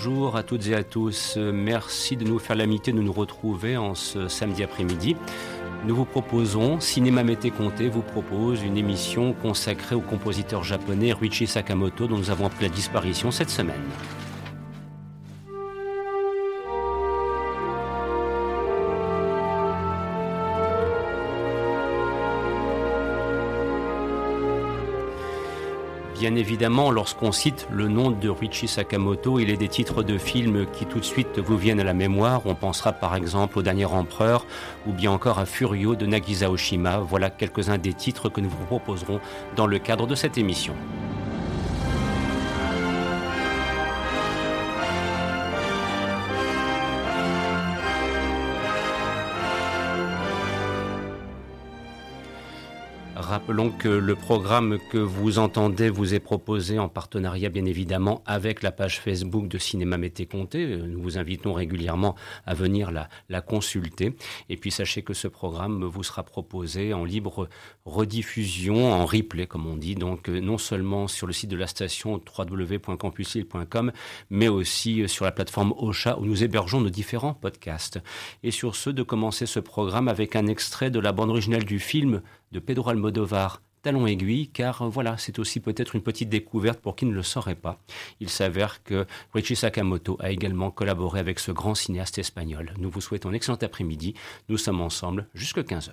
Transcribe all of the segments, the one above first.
Bonjour à toutes et à tous. Merci de nous faire l'amitié de nous retrouver en ce samedi après-midi. Nous vous proposons, Cinéma Mété Comté vous propose une émission consacrée au compositeur japonais Ruichi Sakamoto dont nous avons appris la disparition cette semaine. Bien évidemment, lorsqu'on cite le nom de Ruichi Sakamoto, il est des titres de films qui tout de suite vous viennent à la mémoire. On pensera par exemple au Dernier Empereur ou bien encore à Furio de Nagisa Oshima. Voilà quelques-uns des titres que nous vous proposerons dans le cadre de cette émission. Que le programme que vous entendez vous est proposé en partenariat bien évidemment avec la page Facebook de Cinéma Mété Comté. Nous vous invitons régulièrement à venir la, la consulter. Et puis sachez que ce programme vous sera proposé en libre rediffusion, en replay comme on dit, donc non seulement sur le site de la station www.campusil.com, mais aussi sur la plateforme Ocha où nous hébergeons nos différents podcasts. Et sur ce, de commencer ce programme avec un extrait de la bande originale du film de Pedro Almodovar, Talon aiguille, car voilà, c'est aussi peut-être une petite découverte pour qui ne le saurait pas. Il s'avère que Richie Sakamoto a également collaboré avec ce grand cinéaste espagnol. Nous vous souhaitons un excellent après-midi. Nous sommes ensemble jusqu'à 15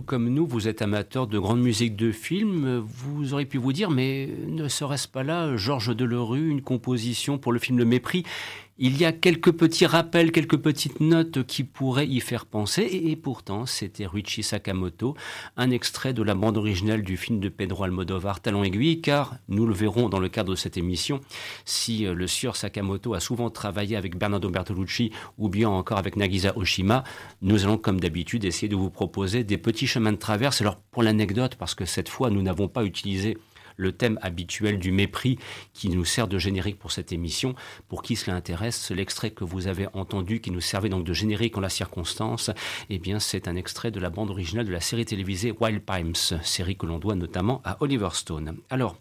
comme nous, vous êtes amateur de grande musique de film, vous auriez pu vous dire, mais ne serait-ce pas là Georges Delerue, une composition pour le film Le Mépris il y a quelques petits rappels, quelques petites notes qui pourraient y faire penser, et, pourtant c'était Ruichi Sakamoto, un extrait de la bande originale du film de Pedro Almodovar, Talon aiguille, car nous le verrons dans le cadre de cette émission, si euh, le sieur Sakamoto a souvent travaillé avec Bernardo Bertolucci ou bien encore avec Nagisa Oshima, nous allons comme d'habitude essayer de vous proposer des petits chemins de traverse. Alors pour l'anecdote, parce que cette fois nous n'avons pas utilisé le thème habituel du mépris qui nous sert de générique pour cette émission. Pour qui cela intéresse, l'extrait que vous avez entendu, qui nous servait donc de générique en la circonstance, eh bien, c'est un extrait de la bande originale de la série télévisée Wild Pimes, série que l'on doit notamment à Oliver Stone. Alors,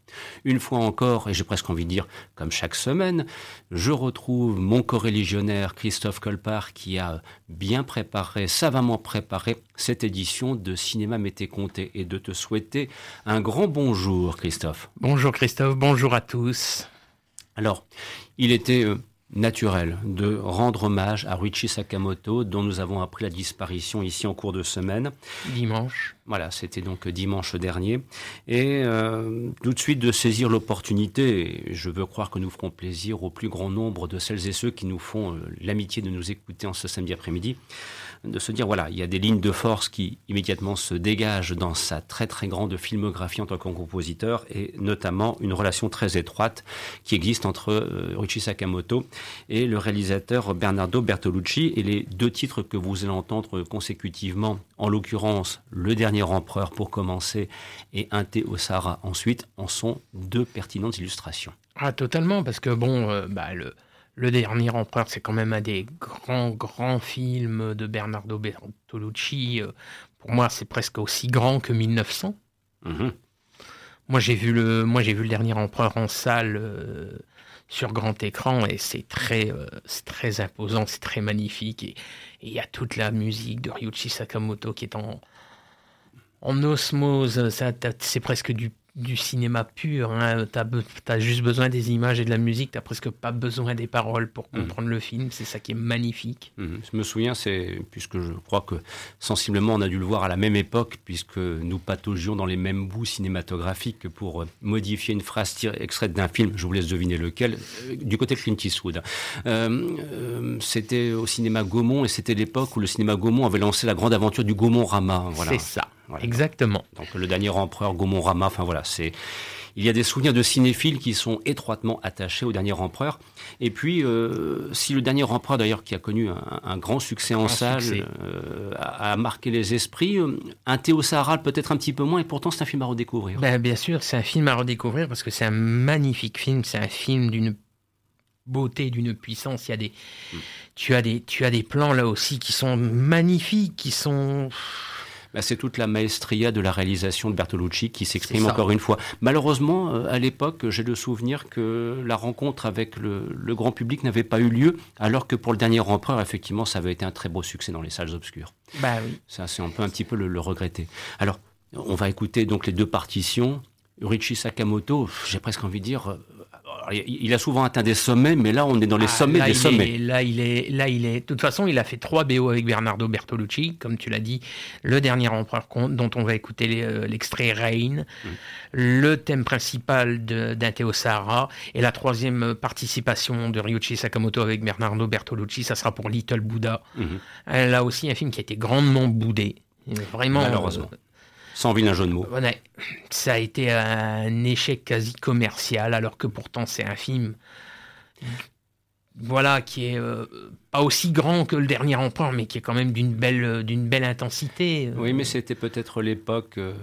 une fois encore, et j'ai presque envie de dire comme chaque semaine, je retrouve mon co-religionnaire Christophe Colpart qui a bien préparé, savamment préparé cette édition de Cinéma Mété Comté et de te souhaiter un grand bonjour, Christophe. Bonjour Christophe, bonjour à tous. Alors, il était euh, naturel de rendre hommage à Ruichi Sakamoto, dont nous avons appris la disparition ici en cours de semaine. Dimanche. Voilà, c'était donc dimanche dernier. Et euh, tout de suite de saisir l'opportunité, je veux croire que nous ferons plaisir au plus grand nombre de celles et ceux qui nous font euh, l'amitié de nous écouter en ce samedi après-midi, de se dire, voilà, il y a des lignes de force qui immédiatement se dégagent dans sa très très grande filmographie en tant que compositeur, et notamment une relation très étroite qui existe entre euh, Sakamoto et le réalisateur Bernardo Bertolucci. Et les deux titres que vous allez entendre consécutivement, en l'occurrence Le Dernier Empereur pour commencer et Un thé au Sahara ensuite, en sont deux pertinentes illustrations. Ah, totalement, parce que bon, euh, bah, le, le Dernier Empereur, c'est quand même un des grands, grands films de Bernardo Bertolucci. Pour moi, c'est presque aussi grand que 1900. Mhm. Moi, j'ai vu le, moi, j'ai vu le Dernier Empereur en salle euh, sur grand écran et c'est très, euh, très imposant, c'est très magnifique et il y a toute la musique de Ryuichi Sakamoto qui est en, en osmose. c'est presque du du cinéma pur. Hein. Tu as, juste besoin des images et de la musique. Tu presque pas besoin des paroles pour mmh. comprendre le film. C'est ça qui est magnifique. Mmh. Je me souviens, c'est puisque je crois que sensiblement on a dû le voir à la même époque, puisque nous pataugions dans les mêmes bouts cinématographiques pour euh, modifier une phrase extraite d'un film. Je vous laisse deviner lequel. Euh, du côté de Clint Eastwood. Euh, c'était au cinéma Gaumont et c'était l'époque où le cinéma Gaumont avait lancé la grande aventure du Gaumont Rama. Voilà. C'est ça. Exactement. Donc le dernier empereur Gaumont Rama, enfin voilà, c'est il y a des souvenirs de cinéphiles qui sont étroitement attachés au dernier empereur. Et puis, euh, si le dernier empereur, d'ailleurs, qui a connu un, grand succès en salle, euh, a, marqué les esprits, euh, un Théo Sahara peut-être un petit peu moins, et pourtant c'est un film à redécouvrir. Ben, bien sûr, c'est un film à redécouvrir parce que c'est un magnifique film, c'est un film d'une beauté, d'une puissance. Il y a des, mm. tu as des, tu as des plans là aussi qui sont magnifiques, qui sont bah, c'est toute la maestria de la réalisation de Bertolucci qui s'exprime encore une fois. Malheureusement, euh, à l'époque, j'ai le souvenir que la rencontre avec le, grand public n'avait pas eu lieu, alors que pour le dernier empereur, effectivement, ça avait été un très beau succès dans les salles obscures. Bah oui. Ça, c'est on peut un petit peu le, le regretter. Alors, on va écouter donc les deux partitions. Richie Sakamoto, j'ai presque envie de dire, euh, il a souvent atteint des sommets, mais là, on est dans les ah, sommets des sommets. là, il est, là, il est. De toute façon, il a fait trois BO avec Bernardo Bertolucci, comme tu l'as dit, le dernier empereur dont on va écouter euh, l'extrait Rain, mm. le thème principal d'un Théo Sahara, et la troisième participation de Ryuichi Sakamoto avec Bernardo Bertolucci, ça sera pour Little Buddha. Mm-hmm. Là aussi, un film qui a été grandement boudé. Vraiment. Malheureusement. Sans vilain jeu de mots. ça a été un échec quasi commercial, alors que pourtant c'est un film voilà, qui est euh, pas aussi grand que le dernier empereur, mais qui est quand même d'une belle, d'une belle intensité. Oui, mais c'était peut-être l'époque. Il euh,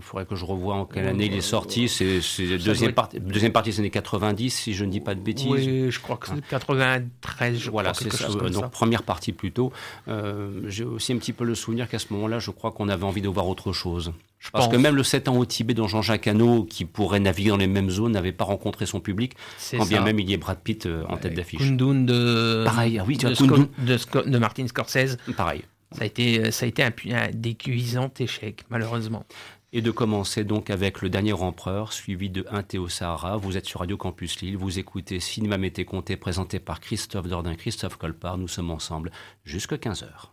faudrait que je revoie en quelle année il est sorti. C'est la deuxième, partie, deuxième partie des années 90, si je ne dis pas de bêtises. Oui, je crois que c'est 93. Je voilà, c'est ça. Donc première partie plutôt. Euh, j'ai aussi un petit peu le souvenir qu'à ce moment-là, je crois qu'on avait envie de voir autre chose. Parce que même le 7 ans au Tibet dont Jean-Jacques Hano, qui pourrait naviguer dans les mêmes zones, n'avait pas rencontré son public, quand bien même il y ait Brad Pitt euh, en tête d'affiche. Kundun de... Pareil, ah oui, tu de, de, Martin Scorsese. Pareil. Ça a été, ça a été un, un décuisant échec, malheureusement. Et de commencer donc avec Le Dernier Empereur, suivi de Un Théo Sahara. Vous êtes sur Radio Campus Lille, vous écoutez Cinéma Mété Comté, présenté par Christophe Dordain, Christophe Colpart. Nous sommes ensemble jusqu'à 15h.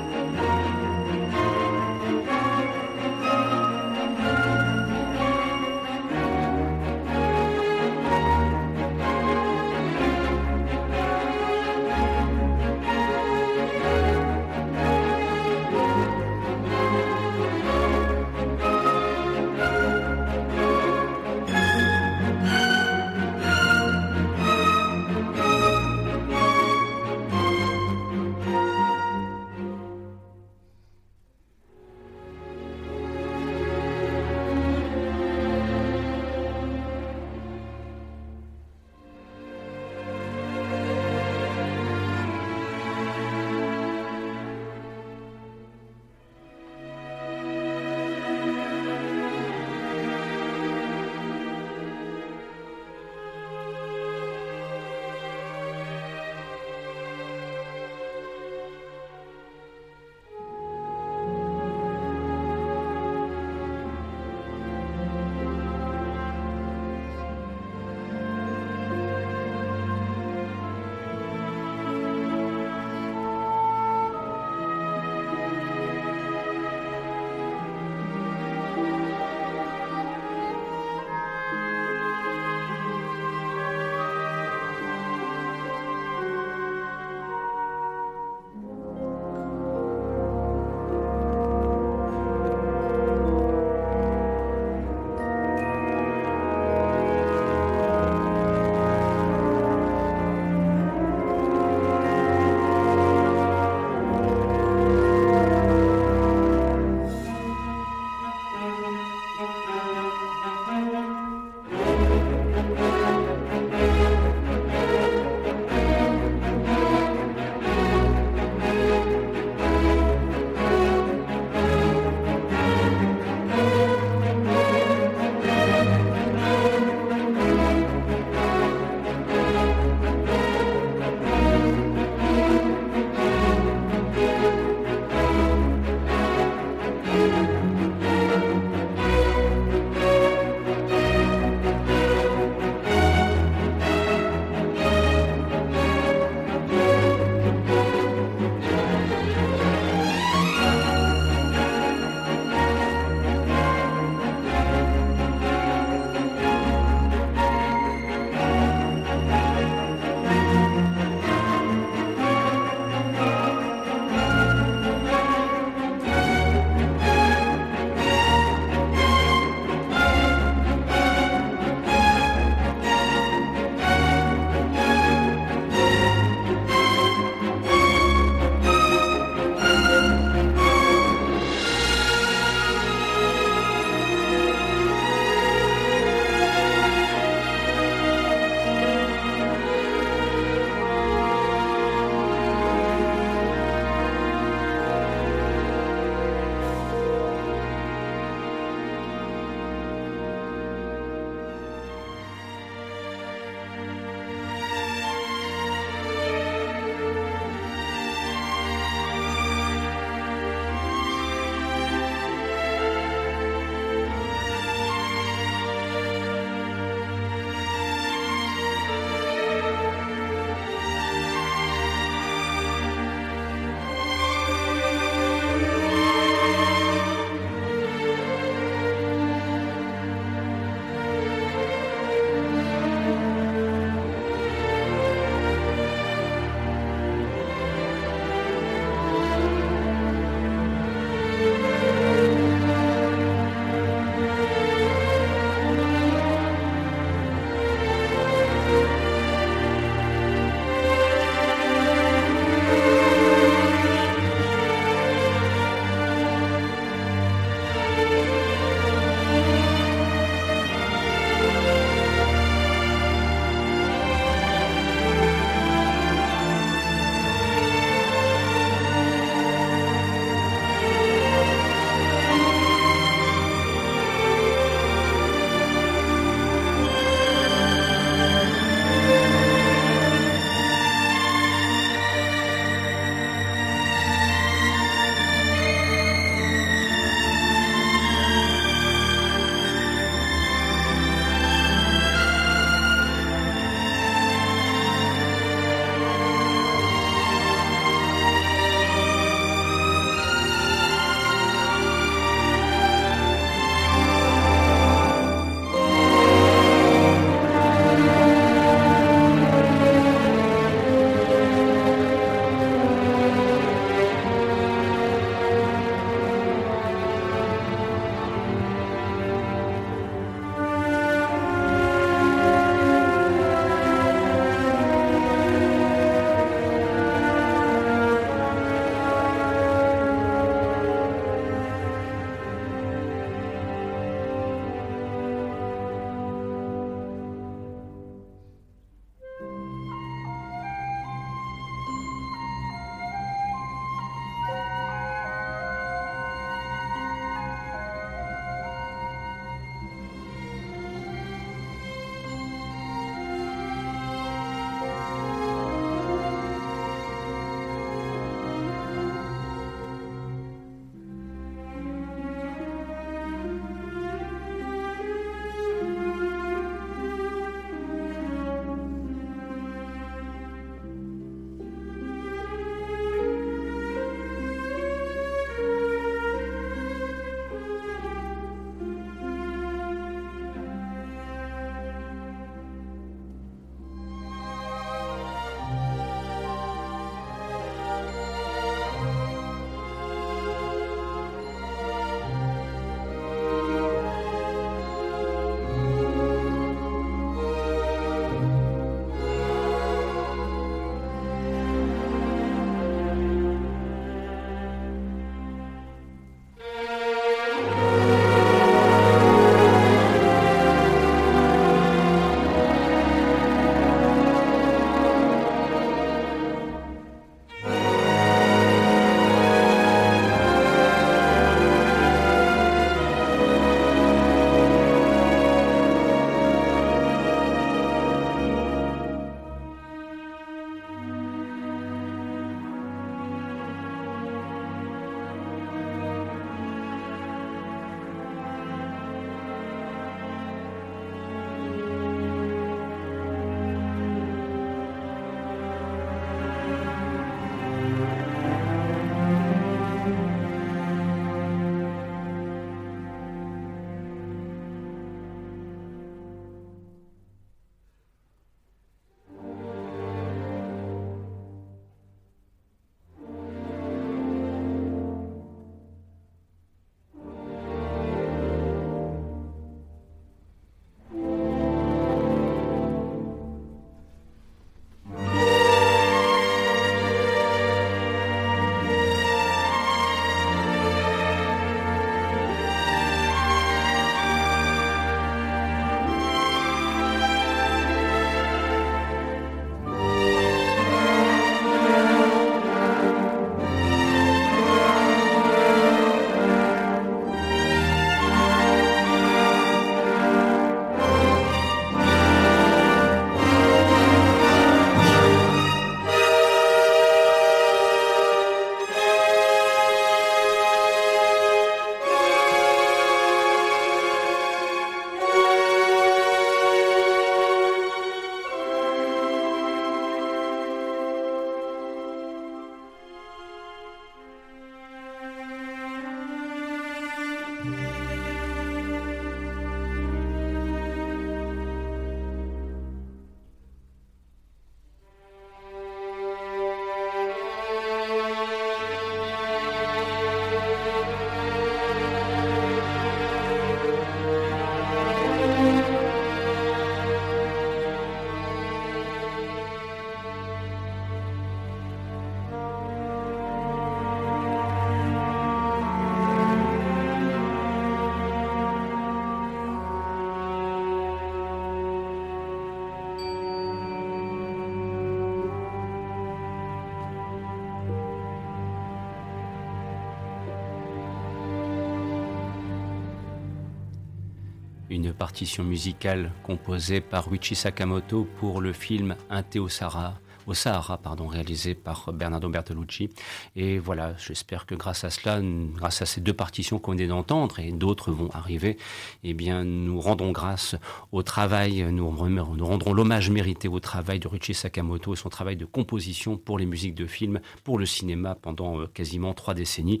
Une partition musicale composée par Ruichi Sakamoto pour le film Un Sahara au Sahara, pardon, réalisé par Bernardo Bertolucci. Et voilà, j'espère que grâce à cela, grâce à ces deux partitions qu'on vient d'entendre, et d'autres vont arriver, eh bien, nous rendons grâce au travail, nous, rendrons l'hommage mérité au travail de Ruichi Sakamoto et son travail de composition pour les musiques de films, pour le cinéma pendant euh, quasiment trois décennies.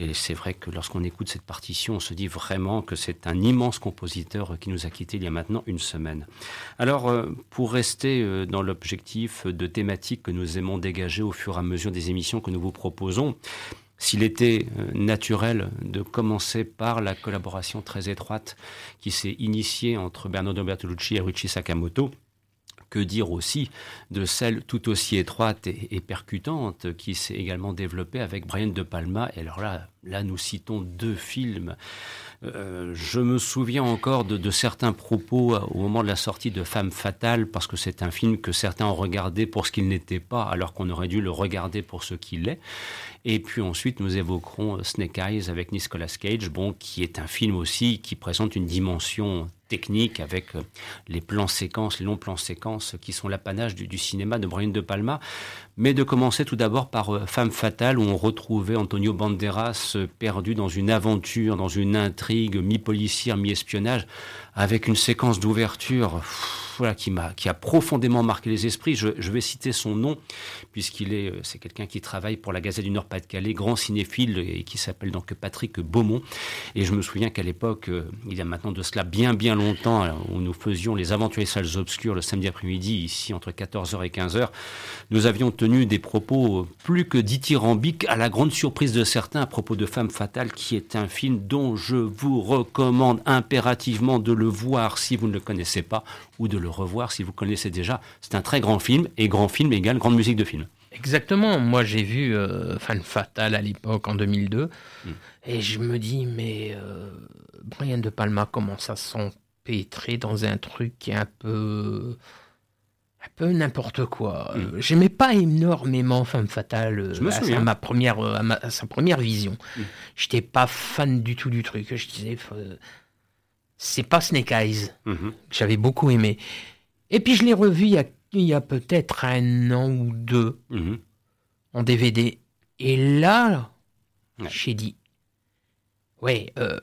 Et c'est vrai que lorsqu'on écoute cette partition, on se dit vraiment que c'est un immense compositeur qui nous a quittés il y a maintenant une semaine. Alors, euh, pour rester euh, dans l'objectif de thématique que nous aimons dégager au fur et à mesure des émissions que nous vous proposons, s'il était euh, naturel de commencer par la collaboration très étroite qui s'est initiée entre Bernardo Bertolucci et Ruichi Sakamoto, que dire aussi de celle tout aussi étroite et, percutante qui s'est également développée avec Brian De Palma. Et alors là, là nous citons deux films. Euh, je me souviens encore de, certains propos au moment de la sortie de Femme fatale, parce que c'est un film que certains ont regardé pour ce qu'il n'était pas, alors qu'on aurait dû le regarder pour ce qu'il est. Et puis ensuite, nous évoquerons Snake Eyes avec Nicolas Cage, bon, qui est un film aussi qui présente une dimension technique avec euh, les plans séquences, les longs plans séquences qui sont l'apanage du, cinéma de Brian De Palma. Mais de commencer tout d'abord par euh, Femme fatale où on retrouvait Antonio Banderas euh, perdu dans une aventure, dans une intrigue mi-policière, mi-espionnage avec une séquence d'ouverture qui, m'a, a profondément marqué les esprits. Je, vais citer son nom, puisqu'il est, c'est quelqu'un qui travaille pour la Gazette du Nord-Pas-de-Calais, grand cinéphile, et qui s'appelle donc Patrick Beaumont. Et je me souviens qu'à l'époque, il y a maintenant de cela bien, bien longtemps, où nous faisions les aventures salles obscures le samedi après-midi, ici entre 14h et 15h, nous avions tenu des propos plus que dithyrambiques, à la grande surprise de certains, à propos de Femme Fatale, qui est un film dont je vous recommande impérativement de le voir si vous ne le connaissez pas, ou de le revoir si vous connaissez déjà. C'est un très grand film, et grand film égale grande musique de film. Exactement. Moi, j'ai vu euh, Fan Fatal à l'époque, en 2002, hmm. et je me dis, mais euh, Brian De Palma commence à s'empêtrer dans un truc qui est un peu un peu n'importe quoi. Hmm. Euh, j'aimais pas énormément Femme Fatale à, ma première, à, sa première vision. Je hmm. J'étais pas fan du tout du truc. Je disais, c'est pas Snake Eyes, mhm. que j'avais beaucoup aimé. Et puis je l'ai revu il y a, peut-être un an ou deux mhm. en DVD. Et là, j'ai dit, ouais, euh,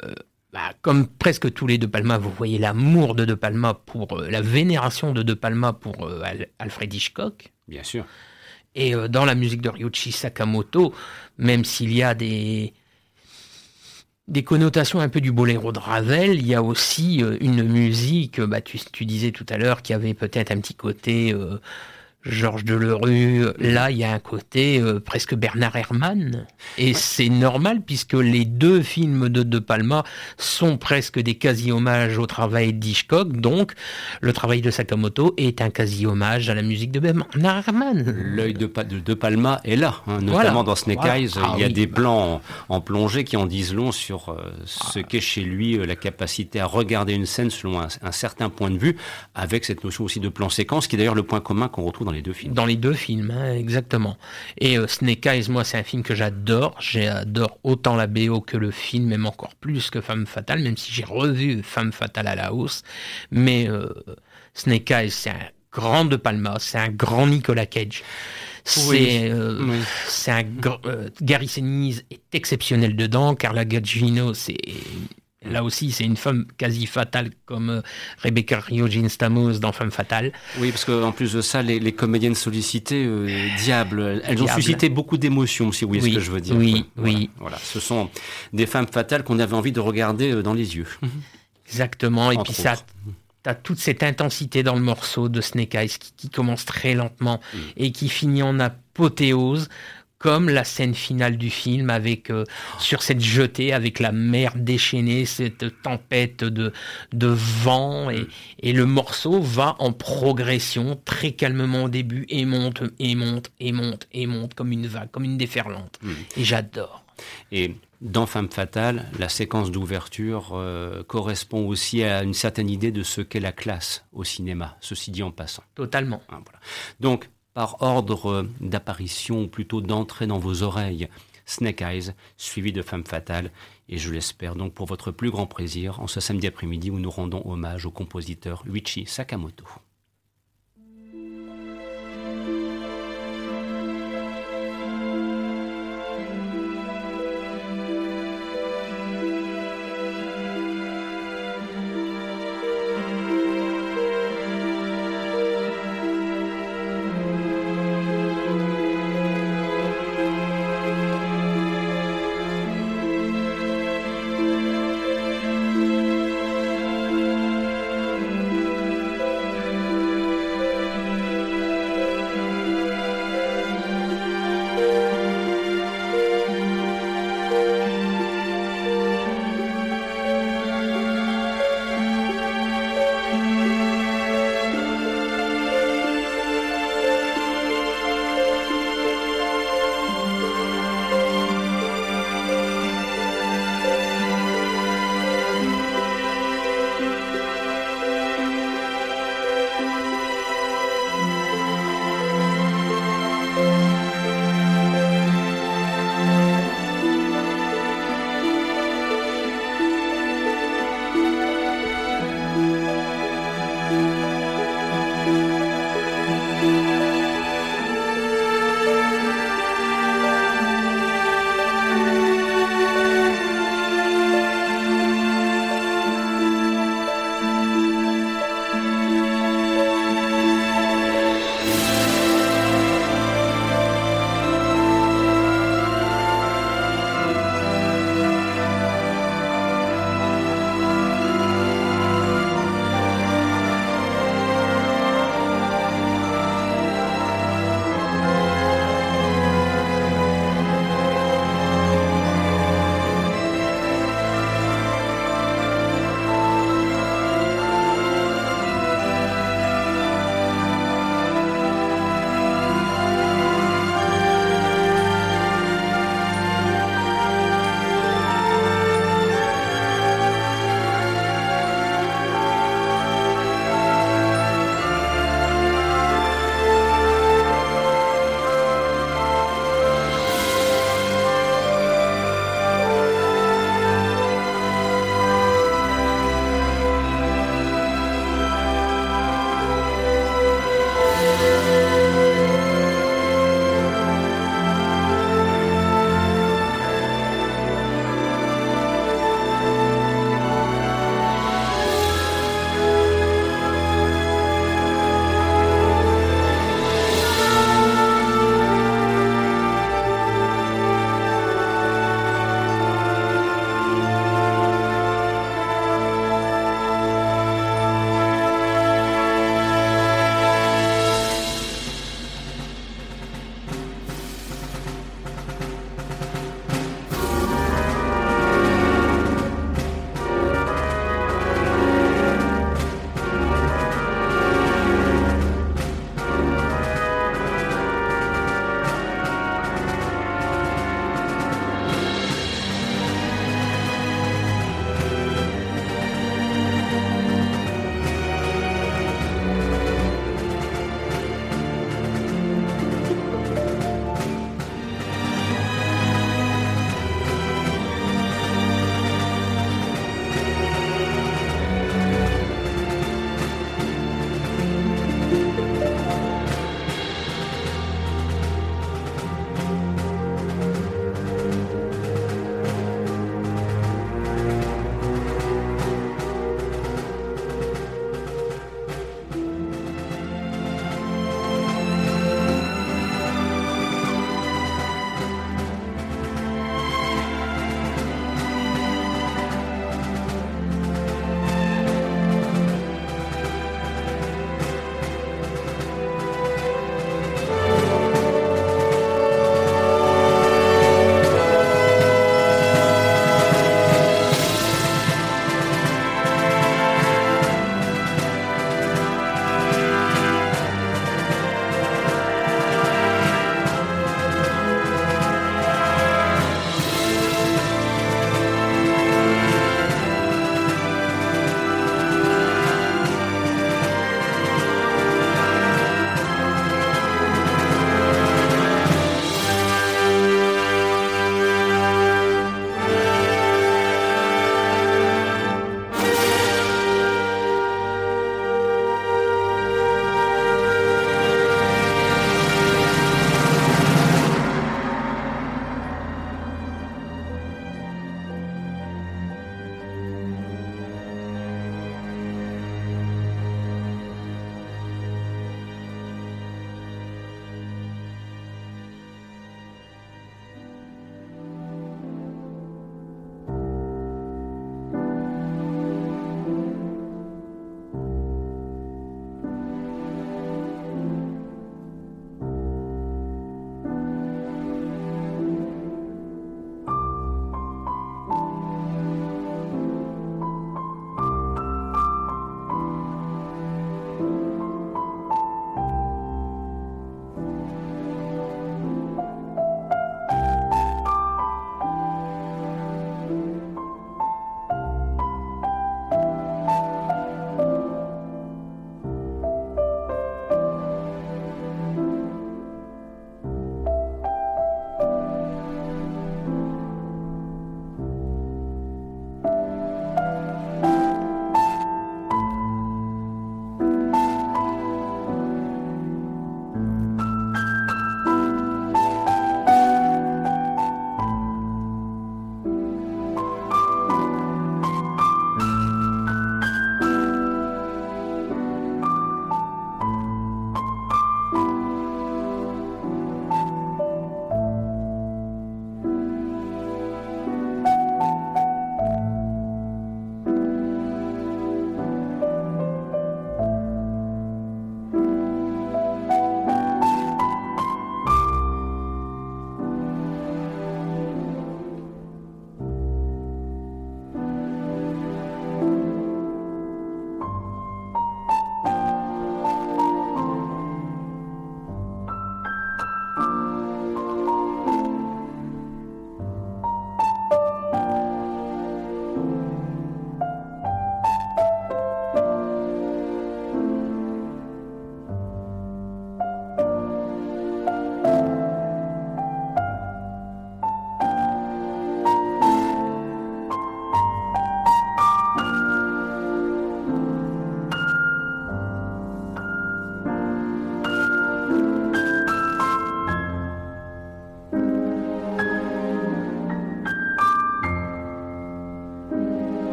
bah, comme presque tous les De Palma, vous voyez l'amour de De Palma pour euh, la vénération de De Palma pour euh, Alfred Hitchcock. Bien sûr. Et dans la musique de Ryuichi Sakamoto, même s'il y a des, des connotations un peu du boléro de Ravel. Il y a aussi euh, une musique, bah, tu, disais tout à l'heure, qui avait peut-être un petit côté euh, Georges Delerue, là, il y a un côté euh, presque Bernard Herrmann. Et c'est normal puisque les deux films de De Palma sont presque des quasi-hommages au travail d'Hitchcock. Donc, le travail de Sakamoto est un quasi-hommage à la musique de Bernard Herrmann. L'œil de, de, Palma est là, hein, notamment dans Snake Eyes. Ah il y a des plans en, plongée qui en disent long sur euh, ce qu'est chez lui euh, la capacité à regarder une scène selon un, certain point de vue, avec cette notion aussi de plan séquence, qui est d'ailleurs le point commun qu'on retrouve dans les deux films. Dans les deux films, hein, exactement. Et euh, Snake Eyes, moi, c'est un film que j'adore. J'adore autant la BO que le film, même encore plus que Femme Fatale, même si j'ai revu Femme Fatale à la hausse. Mais euh, Snake Eyes, c'est un grand De Palma, c'est un grand Nicolas Cage. C'est euh, un Gary Sinise est exceptionnel dedans. Carla Gugino, c'est Là aussi, c'est une femme quasi fatale comme euh, Rebecca Riogin Stamos dans Femme fatale. Oui, parce qu'en plus de ça, les, comédiennes sollicitées, euh, diables, elles ont suscité beaucoup d'émotions, si vous voyez ce que je veux dire. Oui, oui. Voilà, ce sont des femmes fatales qu'on avait envie de regarder euh, dans les yeux. Exactement. Et puis ça, tu as toute cette intensité dans le morceau de Snake Eyes qui, commence très lentement mm. et qui finit en apothéose comme la scène finale du film avec euh, sur cette jetée avec la mer déchaînée, cette tempête de, de vent et, et, le morceau va en progression très calmement au début et monte et monte et monte et monte comme une vague, comme une déferlante. Mm. Et j'adore. Et dans Femme fatale, la séquence d'ouverture euh, correspond aussi à une certaine idée de ce qu'est la classe au cinéma, ceci dit en passant. Totalement. Ah, voilà. Donc, par ordre d'apparition, ou plutôt d'entrée dans vos oreilles, Snake Eyes, suivi de Femme Fatale, et je l'espère donc pour votre plus grand plaisir en ce samedi après-midi où nous rendons hommage au compositeur Luigi Sakamoto.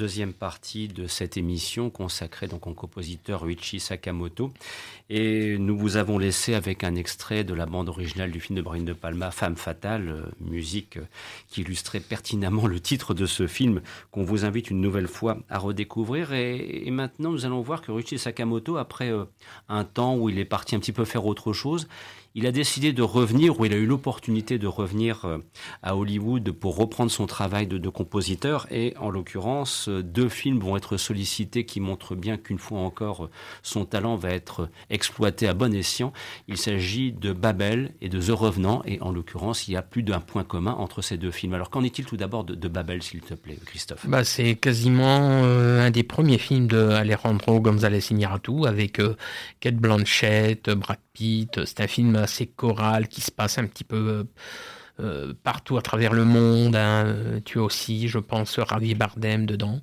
Deuxième partie de cette émission consacrée donc au compositeur Ruichi Sakamoto et nous vous avons laissé avec un extrait de la bande originale du film de Brian De Palma, Femme fatale, euh, musique euh, qui illustrait pertinemment le titre de ce film qu'on vous invite une nouvelle fois à redécouvrir et, maintenant nous allons voir que Ruichi Sakamoto après euh, un temps où il est parti un petit peu faire autre chose, il a décidé de revenir, ou il a eu l'opportunité de revenir à Hollywood pour reprendre son travail de, compositeur. Et en l'occurrence, deux films vont être sollicités qui montrent bien qu'une fois encore, son talent va être exploité à bon escient. Il s'agit de Babel et de The Revenant. Et en l'occurrence, il y a plus d'un point commun entre ces deux films. Alors qu'en est-il tout d'abord de, Babel, s'il te plaît, Christophe? Bah, C'est quasiment un des premiers films de Alejandro González Iñárritu avec Kate Blanchett, Brad Pitt. C'est un film assez choral qui se passe un petit peu euh, euh, partout à travers le monde. Hein. Tu as aussi, je pense, Ravi Bardem dedans.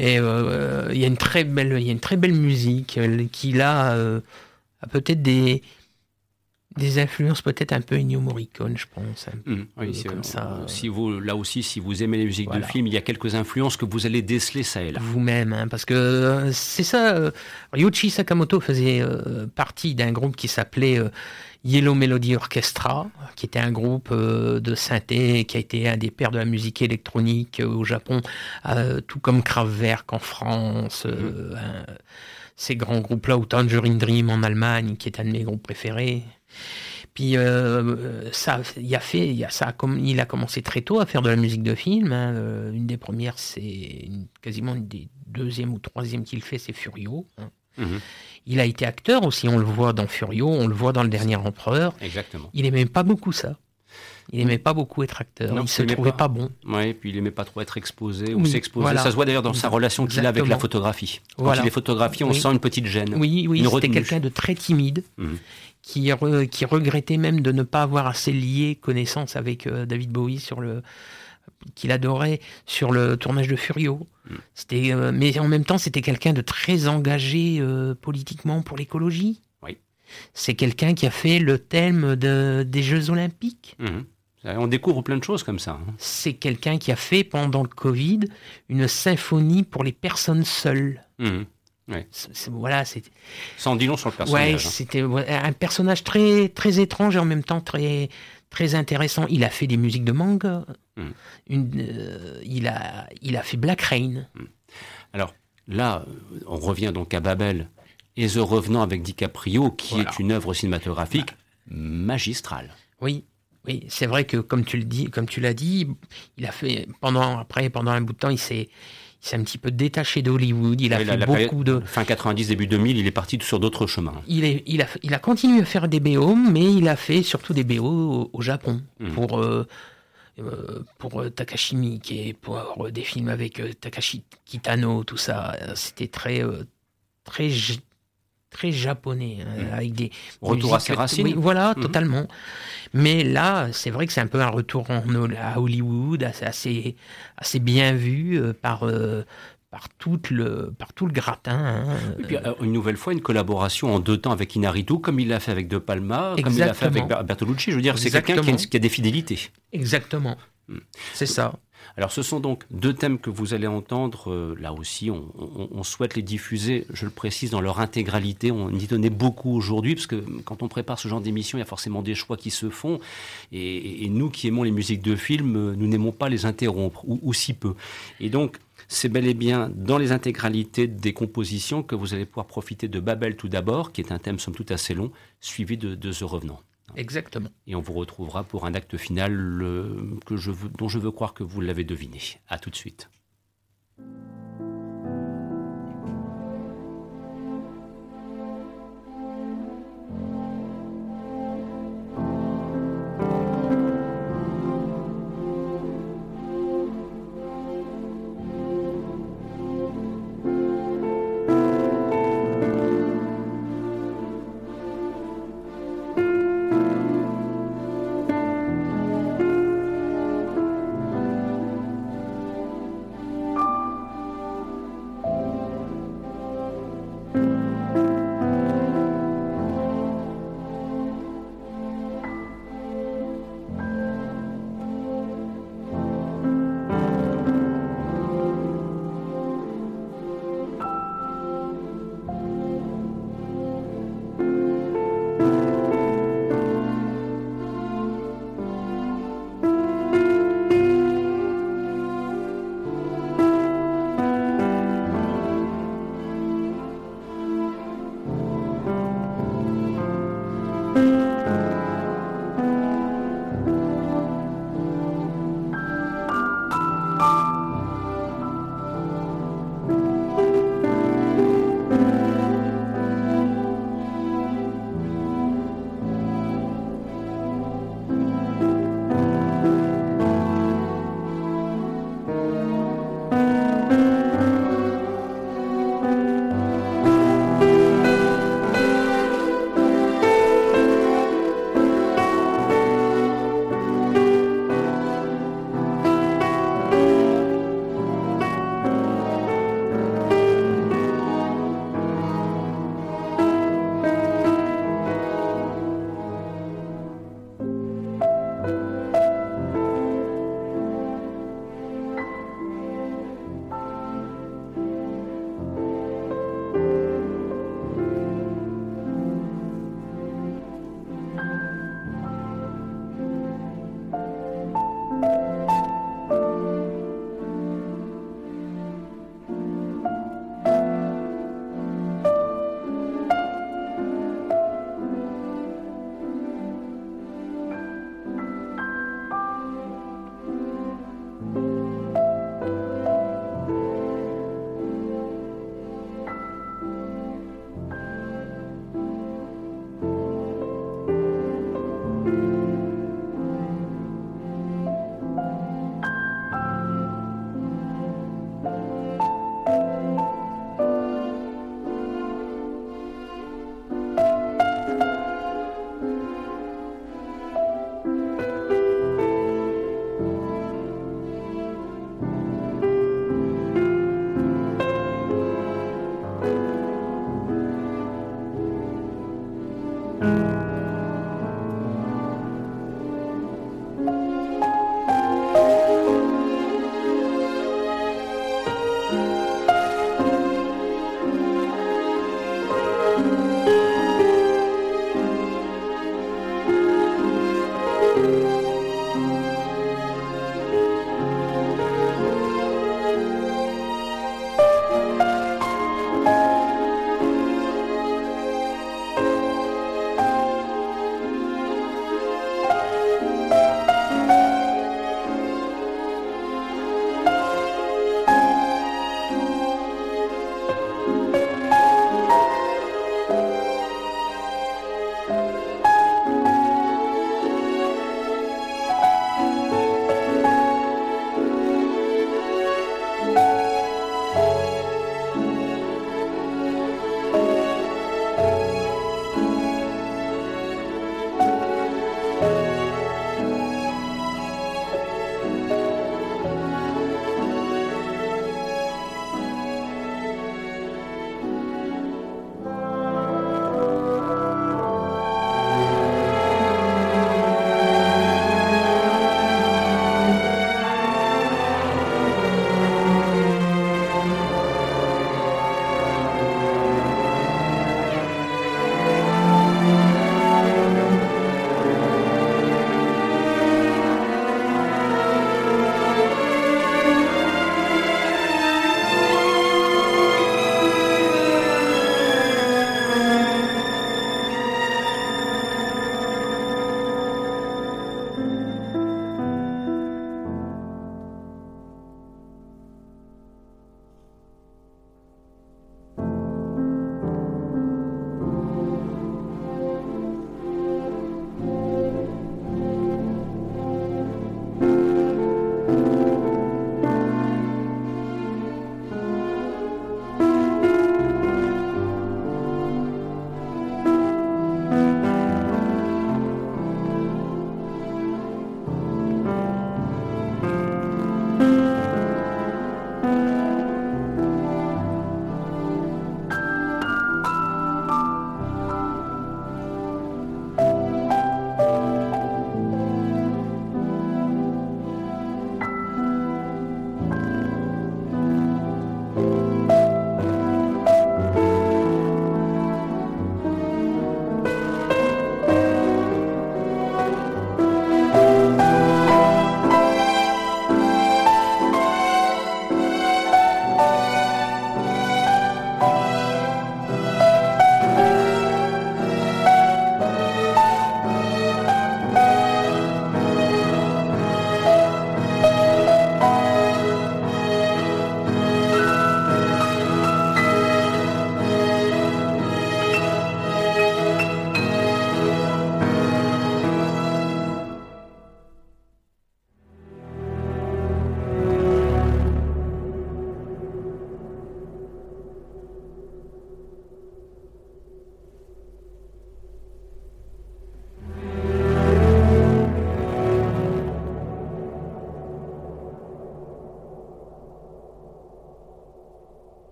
Et euh, il y a une très belle, il y a une très belle musique qui là a peut-être des des influences peut-être un peu Ennio Morricone, je pense. Mmh, oui, comme ça. Si vous, là aussi, si vous aimez les musiques de film, il y a quelques influences que vous allez déceler ça et là. Vous-même, hein, parce que euh, c'est ça. Euh, Ryuichi Sakamoto faisait euh, partie d'un groupe qui s'appelait Yellow Melody Orchestra, qui était un groupe de synthé, qui a été un des pères de la musique électronique au Japon, tout comme Kraftwerk en France. Mmh. ces grands groupes-là, ou Tangerine Dream en Allemagne, qui est un de mes groupes préférés. Puis euh, ça, il a fait, il a, ça a, il a commencé très tôt à faire de la musique de film. Hein. Euh, une des premières, c'est quasiment une des deuxièmes ou troisièmes qu'il fait, c'est Furio. Hein. Mhm. Il a été acteur aussi, on le voit dans Furio, on le voit dans Le Dernier Empereur. Exactement. Il aimait pas beaucoup ça. Il aimait pas beaucoup être acteur. il se trouvait pas, bon. Oui, puis il aimait pas trop être exposé ou s'exposer. Ça se voit d'ailleurs dans sa relation qu'il a avec la photographie. Quand il est photographié, on sent une petite gêne. Oui, oui, c'était quelqu'un de très timide. Mhm qui, qui regrettait même de ne pas avoir assez lié connaissance avec euh, David Bowie sur le qu'il adorait sur le tournage de Furio. Mm. C'était, euh, mais en même temps, c'était quelqu'un de très engagé euh, politiquement pour l'écologie. Oui. C'est quelqu'un qui a fait le thème de, des Jeux Olympiques. Mm-hmm. On découvre plein de choses comme ça. Hein. C'est quelqu'un qui a fait pendant le Covid une symphonie pour les personnes seules. Mm-hmm. Voilà, c'est. Sans dire sur le personnage. Ouais, hein. c'était un personnage très très étrange et en même temps très très intéressant. Il a fait des musiques de manga. Une, euh, il a il a fait Black Rain. Hmm. Alors là, on revient donc à Babel et The Revenant avec DiCaprio, qui est une œuvre cinématographique magistrale. Oui, oui, c'est vrai que comme tu le dis, comme tu l'as dit, il a fait pendant après pendant un bout de temps, il s'est il s'est un petit peu détaché d'Hollywood. Il a fait beaucoup de. Fin 90, début 2000, il est parti sur d'autres chemins. Il, est, il, a, il a continué à faire des BO, mais il a fait surtout des BO au, Japon. Hmm. Pour. Euh, euh, pour Takashi Miike, pour des films avec euh, Takashi Kitano, tout ça, c'était très, très très japonais, hein, mmh. avec des retour à ses racines. voilà, mmh. totalement. Mais là, c'est vrai que c'est un peu un retour en, à Hollywood, assez assez, bien vu euh, par euh, par tout le par tout le gratin. Hein. Et puis euh, une nouvelle fois une collaboration en deux temps avec Inaritu, comme il l'a fait avec De Palma, comme il l'a fait avec Bertolucci. Je veux dire, c'est quelqu'un qui, qui, a des fidélités. Exactement. Mmh. C'est ça. Alors ce sont donc deux thèmes que vous allez entendre, euh, là aussi on, souhaite les diffuser, je le précise, dans leur intégralité, on y tenait beaucoup aujourd'hui, parce que quand on prépare ce genre d'émission, il y a forcément des choix qui se font, et, nous qui aimons les musiques de films, euh, nous n'aimons pas les interrompre, ou, si peu. Et donc c'est bel et bien dans les intégralités des compositions que vous allez pouvoir profiter de Babel tout d'abord, qui est un thème somme toute assez long, suivi de, de The Revenant. Exactement. Et on vous retrouvera pour un acte final que je dont je veux croire que vous l'avez deviné. À tout de suite.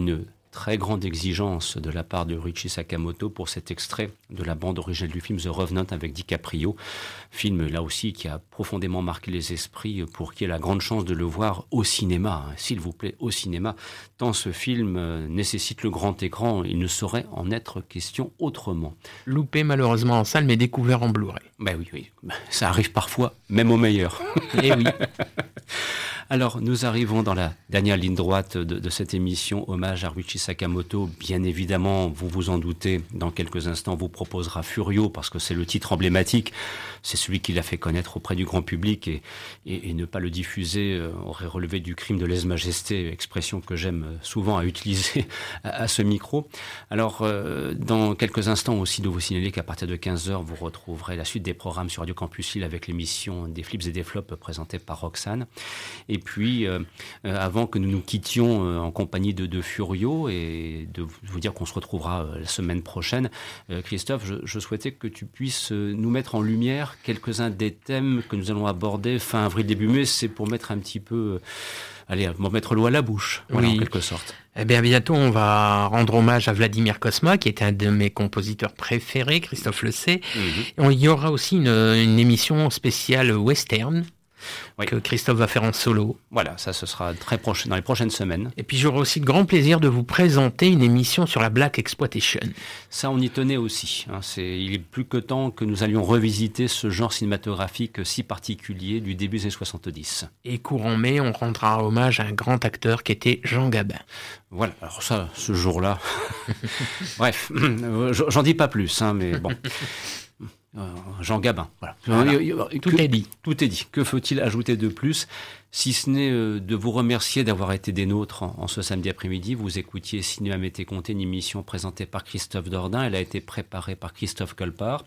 Une très grande exigence de la part de Richie Sakamoto pour cet extrait de la bande originale du film The Revenant avec DiCaprio. Film là aussi qui a profondément marqué les esprits pour qui ait la grande chance de le voir au cinéma, hein. s'il vous plaît, au cinéma. Tant ce film euh, nécessite le grand écran, il ne saurait en être question autrement. Loupé malheureusement en salle mais découvert en Blu-ray. Ben oui, oui, ça arrive parfois, même au meilleur. Eh oui. Alors, nous arrivons dans la dernière ligne droite de, cette émission, hommage à Ruichi Sakamoto. Bien évidemment, vous vous en doutez, dans quelques instants, vous proposera Furio, parce que c'est le titre emblématique. C'est celui qui l'a fait connaître auprès du grand public, et, et, ne pas le diffuser euh, aurait relevé du crime de lèse-majesté, expression que j'aime souvent à utiliser à, ce micro. Alors, euh, dans quelques instants aussi, de vous signaler qu'à partir de 15h, vous retrouverez la suite des programmes sur Radio Campus Lille avec l'émission des flips et des flops présentée par Roxane. Et puis, euh, euh, avant que nous nous quittions euh, en compagnie de, de, Furio et de vous dire qu'on se retrouvera la semaine prochaine, Christophe, je, je, souhaitais que tu puisses nous mettre en lumière quelques-uns des thèmes que nous allons aborder fin avril, début mai. C'est pour mettre un petit peu allez, mettre l'eau à la bouche, en quelque sorte. Eh bien, bientôt, on va rendre hommage à Vladimir Kosma, qui est un de mes compositeurs préférés, Christophe le sait. Mhm. Il y aura aussi une, une émission spéciale western que Christophe va faire en solo. Voilà, ça ce sera très proche, dans les prochaines semaines. Et puis j'aurai aussi le grand plaisir de vous présenter une émission sur la Black Exploitation. Ça, on y tenait aussi. Hein. il est plus que temps que nous allions revisiter ce genre cinématographique si particulier du début des années 70. Et courant mai, on rendra hommage à un grand acteur qui était Jean Gabin. Voilà, alors ça, ce jour-là. Bref, j'en dis pas plus, hein, mais bon. Euh, Jean Gabin. Voilà. Tout est dit. Tout est dit. Que faut-il ajouter de plus Si ce n'est euh, de vous remercier d'avoir été des nôtres en, ce samedi après-midi? Vous écoutiez Cinéma Mété Comté, une émission présentée par Christophe Dordain. Elle a été préparée par Christophe Colpart.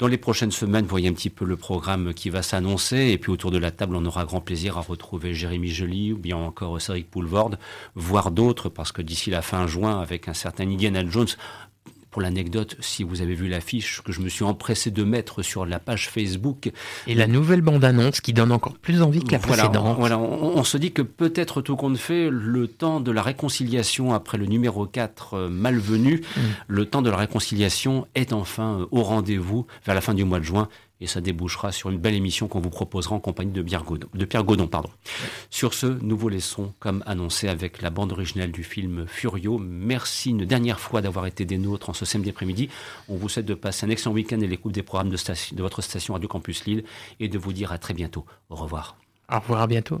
Dans les prochaines semaines, voyez un petit peu le programme qui va s'annoncer. Et puis autour de la table, on aura grand plaisir à retrouver Jérémy Joly ou bien encore Cédric Poulvord, voire d'autres, parce que d'ici la fin juin, avec un certain Indiana Jones, pour l'anecdote, si vous avez vu l'affiche que je me suis empressé de mettre sur la page Facebook. Et la nouvelle bande-annonce qui donne encore plus envie que la précédente. Voilà, on, se dit que peut-être tout compte fait, le temps de la réconciliation après le numéro 4 euh, malvenu, mm. le temps de la réconciliation est enfin euh, au rendez-vous vers la fin du mois de juin et ça débouchera sur une belle émission qu'on vous proposera en compagnie de, Pierre Godon. De Pierre Godon pardon. Sur ce, nous vous laissons, comme annoncé, avec la bande originale du film Furio. Merci une dernière fois d'avoir été des nôtres en ce samedi après-midi. On vous souhaite de passer un excellent week-end et l'écoute des programmes de, de votre station Radio Campus Lille et de vous dire à très bientôt. Au revoir. Au revoir, à bientôt.